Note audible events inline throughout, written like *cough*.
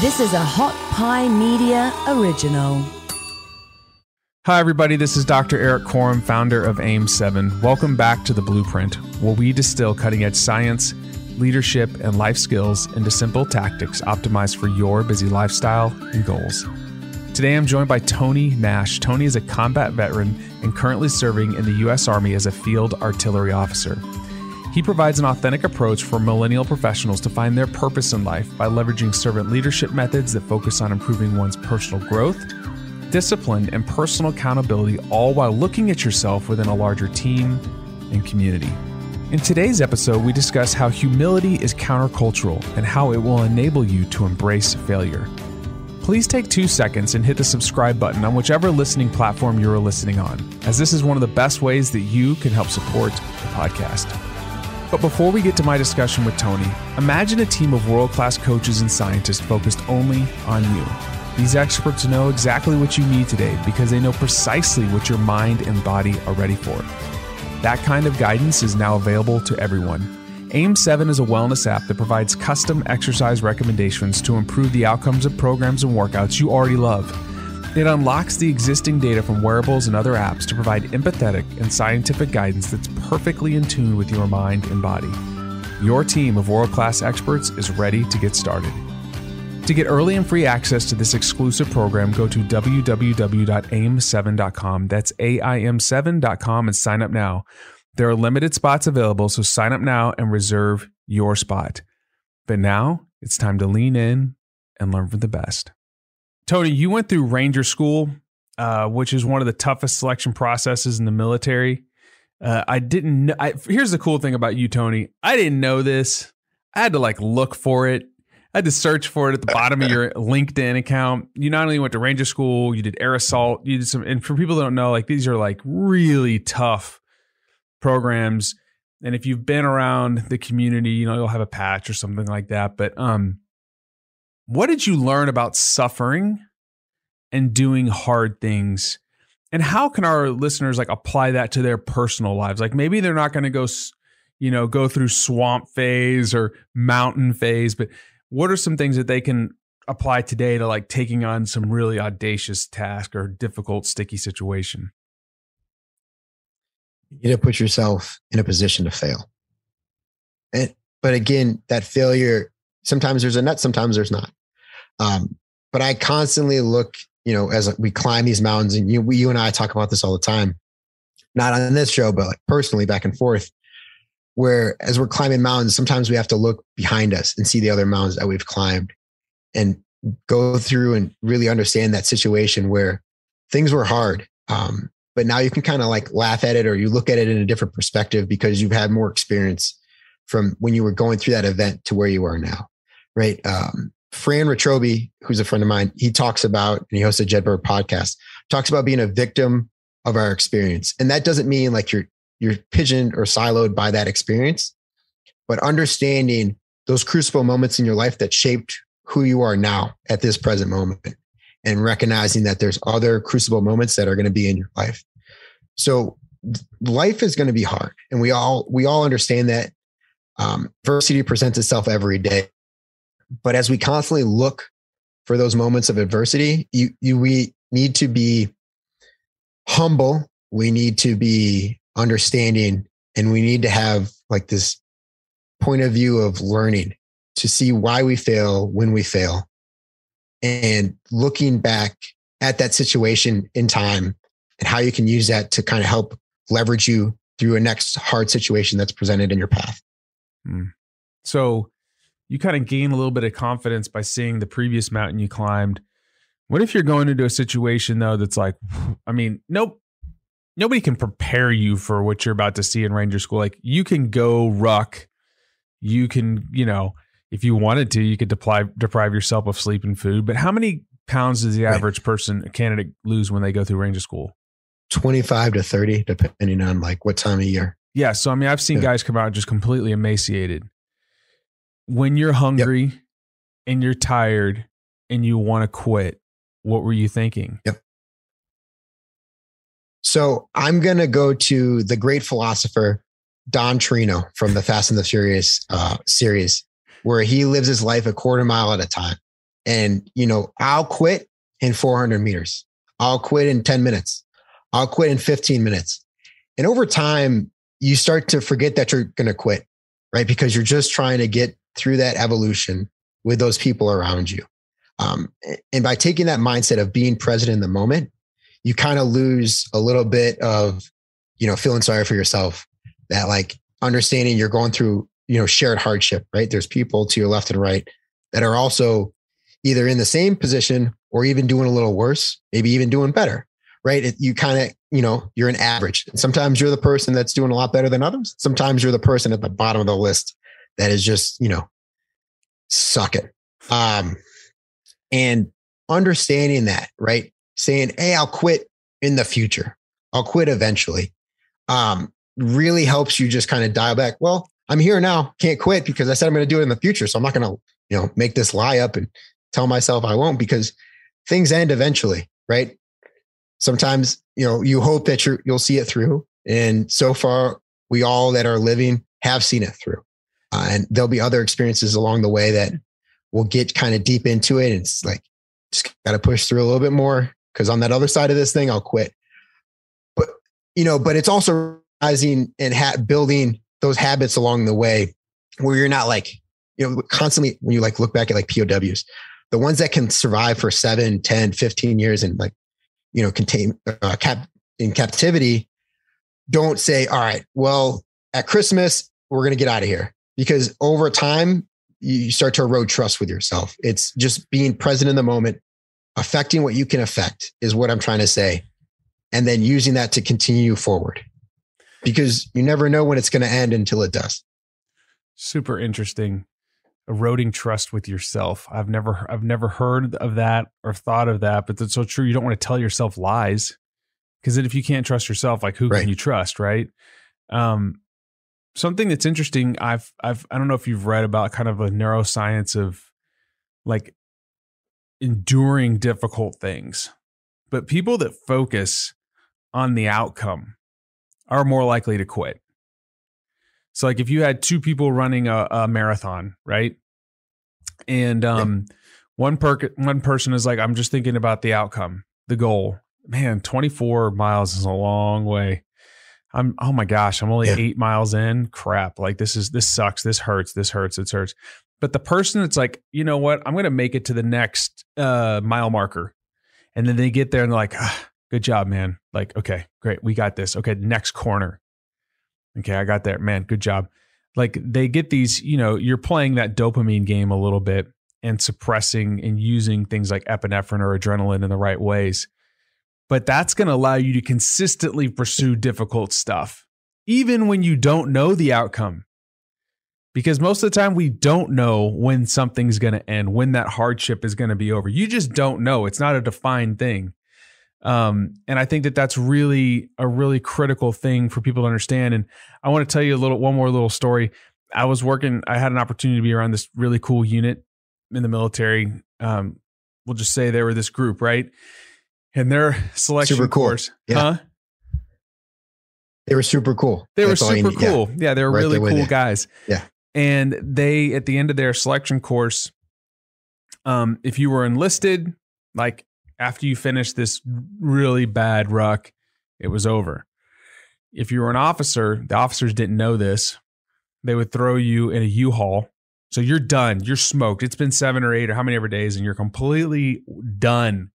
This is a Hot Pie Media original. Hi, everybody. This is Dr. Erik Korem, founder of AIM7. Welcome back to The Blueprint, where we distill cutting edge science, leadership, and life skills into simple tactics optimized for your busy lifestyle and goals. Today, I'm joined by Tony Nash. Tony is a combat veteran and currently serving in the U.S. Army as a field artillery officer. He provides an authentic approach for millennial professionals to find their purpose in life by leveraging servant leadership methods that focus on improving one's personal growth, discipline, and personal accountability, all while looking at yourself within a larger team and community. In today's episode, we discuss how humility is countercultural and how it will enable you to embrace failure. Please take two seconds and hit the subscribe button on whichever listening platform you're listening on, as this is one of the best ways that you can help support the podcast. But before we get to my discussion with Tony, imagine a team of world class coaches and scientists focused only on you. These experts know exactly what you need today because they know precisely what your mind and body are ready for. That kind of guidance is now available to everyone. AIM7 is a wellness app that provides custom exercise recommendations to improve the outcomes of programs and workouts you already love. It unlocks the existing data from wearables and other apps to provide empathetic and scientific guidance that's perfectly in tune with your mind and body. Your team of world class experts is ready to get started. To get early and free access to this exclusive program, go to www.aim7.com. That's AIM7.com and sign up now. There are limited spots available, so sign up now and reserve your spot. But now it's time to lean in and learn from the best. Tony, you went through Ranger School, uh, which is one of the toughest selection processes in the military. Uh, I didn't. Know, I, here's the cool thing about you, Tony. I didn't know this. I had to like look for it. I had to search for it at the bottom of your *laughs* LinkedIn account. You not only went to Ranger School, you did air assault. You did some, and for people that don't know, like these are like really tough programs. And if you've been around the community, you know you'll have a patch or something like that. But um, what did you learn about suffering and doing hard things? And how can our listeners like apply that to their personal lives? Like maybe they're not going to go, you know, go through swamp phase or mountain phase, but what are some things that they can apply today to like taking on some really audacious task or difficult, sticky situation? You to put yourself in a position to fail. And, but again, that failure, sometimes there's a nut, sometimes there's not. Um, but I constantly look, you know, as we climb these mountains, and you, you and I talk about this all the time, not on this show, but like personally back and forth. Where as we're climbing mountains, sometimes we have to look behind us and see the other mountains that we've climbed, and go through and really understand that situation where things were hard. Um, but now you can kind of like laugh at it or you look at it in a different perspective because you've had more experience from when you were going through that event to where you are now. Right. Um, Fran Racioppi, who's a friend of mine, he talks about, and he hosts a Jedburgh podcast, talks about being a victim of our experience. And that doesn't mean like you're you're pigeoned or siloed by that experience, but understanding those crucible moments in your life that shaped who you are now at this present moment and recognizing that there's other crucible moments that are going to be in your life. So life is going to be hard. And we all we all understand that um, adversity presents itself every day. But as we constantly look for those moments of adversity, you, you, we need to be humble. We need to be understanding and we need to have like this point of view of learning to see why we fail when we fail and looking back at that situation in time and how you can use that to kind of help leverage you through a next hard situation that's presented in your path. Mm. So you kind of gain a little bit of confidence by seeing the previous mountain you climbed. What if you're going into a situation though that's like, *sighs* I mean, nope, nobody can prepare you for what you're about to see in Ranger School. Like you can go ruck, you can, you know, if you wanted to, you could deprive deprive yourself of sleep and food. But how many pounds does the average person, a candidate, lose when they go through Ranger School? 25 to 30, depending on like what time of year. Yeah. So I mean, I've seen yeah. guys come out just completely emaciated when you're hungry yep. and you're tired and you want to quit, what were you thinking? Yep. So I'm going to go to the great philosopher, Dom Toretto from the Fast and the Furious uh, series, where he lives his life a quarter mile at a time. and you know, I'll quit in 400 meters. I'll quit in 10 minutes. I'll quit in 15 minutes. And over time, you start to forget that you're going to quit, right? Because you're just trying to get through that evolution with those people around you. Um, and by taking that mindset of being present in the moment, you kind of lose a little bit of, you know, feeling sorry for yourself that like understanding you're going through, you know, shared hardship, right? There's people to your left and right that are also either in the same position or even doing a little worse, maybe even doing better, right? You kind of, you know, you're an average. Sometimes you're the person that's doing a lot better than others. Sometimes you're the person at the bottom of the list that is just, you know, sucking. Um, and understanding that, right? Saying, Hey, I'll quit in the future. I'll quit eventually. Um, really helps you just kind of dial back. Well, I'm here now. Can't quit because I said I'm going to do it in the future. So I'm not going to, you know, make this lie up and tell myself I won't because things end eventually, right? Sometimes, you know, you hope that you you'll see it through. And so far, we all that are living have seen it through. Uh, and there'll be other experiences along the way that we'll get kind of deep into it. And it's like, just got to push through a little bit more because on that other side of this thing, I'll quit. But, you know, but it's also rising and ha- building those habits along the way where you're not like, you know, constantly when you like look back at like POWs, the ones that can survive for seven, 10, 15 years and like, you know, contain uh, cap in captivity, don't say, all right, well, at Christmas, we're going to get out of here because over time, you start to erode trust with yourself. It's just being present in the moment, affecting what you can affect is what I'm trying to say. And then using that to continue forward because you never know when it's going to end until it does. Super interesting. Eroding trust with yourself. I've never I've never heard of that or thought of that, but that's so true. You don't want to tell yourself lies because if you can't trust yourself, like who right. can you trust, right? Um, something that's interesting i've i've i don't know if you've read about kind of a neuroscience of like enduring difficult things but people that focus on the outcome are more likely to quit. So like if you had two people running a, a marathon right? And um yeah. one per one person is like i'm just thinking about the outcome the goal. Man 24 miles is a long way I'm oh my gosh, I'm only yeah. eight miles in. Crap. Like this is this sucks. This hurts. This hurts. This hurts. But the person that's like, you know what, I'm gonna make it to the next uh mile marker. And then they get there and they're like, ah, good job, man. Like, okay, great. We got this. Okay, next corner. Okay, I got there. Man, good job. Like they get these, you know, you're playing that dopamine game a little bit and suppressing and using things like epinephrine or adrenaline in the right ways but that's going to allow you to consistently pursue difficult stuff, even when you don't know the outcome. Because most of the time, we don't know when something's going to end, when that hardship is going to be over. You just don't know. It's not a defined thing. Um, and I think that that's really a really critical thing for people to understand. And I want to tell you a little, one more little story. I was working, I had an opportunity to be around this really cool unit in the military. Um, we'll just say they were this group, right? And their selection super cool. course. Yeah. Huh? They were super cool. They That's were super cool. Yeah. yeah, they were right really cool guys. Yeah. And they at the end of their selection course, um, if you were enlisted, like after you finished this really bad ruck, it was over. If you were an officer, the officers didn't know this. They would throw you in a U-Haul. So you're done. You're smoked. It's been seven or eight or how many ever days, and you're completely done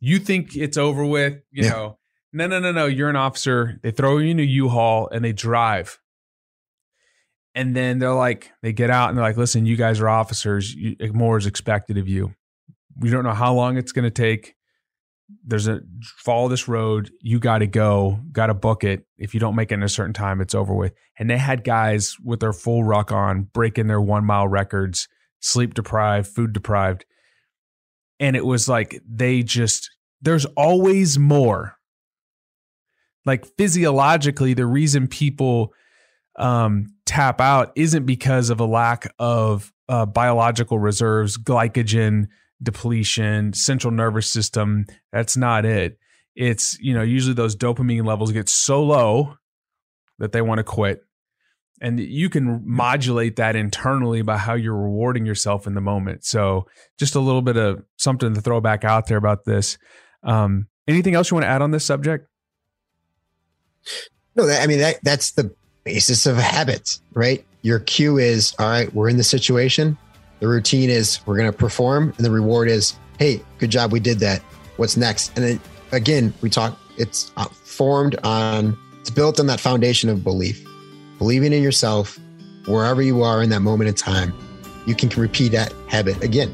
you think it's over with, you yeah. know. No, no, no, no. You're an officer. They throw you in a U-Haul and they drive. And then they're like, they get out and they're like, listen, you guys are officers. You, eh, more is expected of you. We don't know how long it's going to take. There's a follow this road. You got to go, got to book it. If you don't make it in a certain time, it's over with. And they had guys with their full ruck on, breaking their one mile records, sleep deprived, food deprived. And it was like they just there's always more. Like physiologically, the reason people um, tap out isn't because of a lack of uh, biological reserves, glycogen depletion, central nervous system. That's not it. It's, you know, usually those dopamine levels get so low that they want to quit. and you can modulate that internally by how you're rewarding yourself in the moment. So, just a little bit of something to throw back out there about this. Um, anything else you want to add on this subject? No, I mean that that's the basis of habits, right? Your cue is all right. We're in the situation. The routine is we're going to perform, and the reward is hey, good job, we did that. What's next? And then again, we talk. It's uh, formed on. It's built on that foundation of belief, believing in yourself, wherever you are in that moment in time. You can repeat that habit again.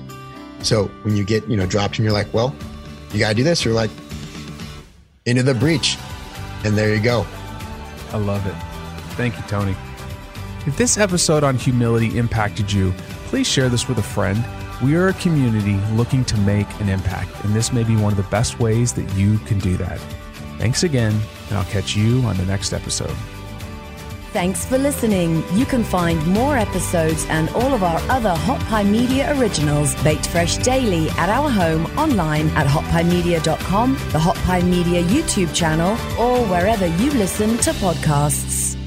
So when you get you know dropped and you're like, well, you got to do this. You're like into the breach, and there you go. I love it. Thank you, Tony. If this episode on humility impacted you, please share this with a friend. We are a community looking to make an impact, and this may be one of the best ways that you can do that. Thanks again, and I'll catch you on the next episode. Thanks for listening. You can find more episodes and all of our other Hot Pie Media originals baked fresh daily at our home online at hotpiemedia.com, the Hot Pie Media YouTube channel, or wherever you listen to podcasts.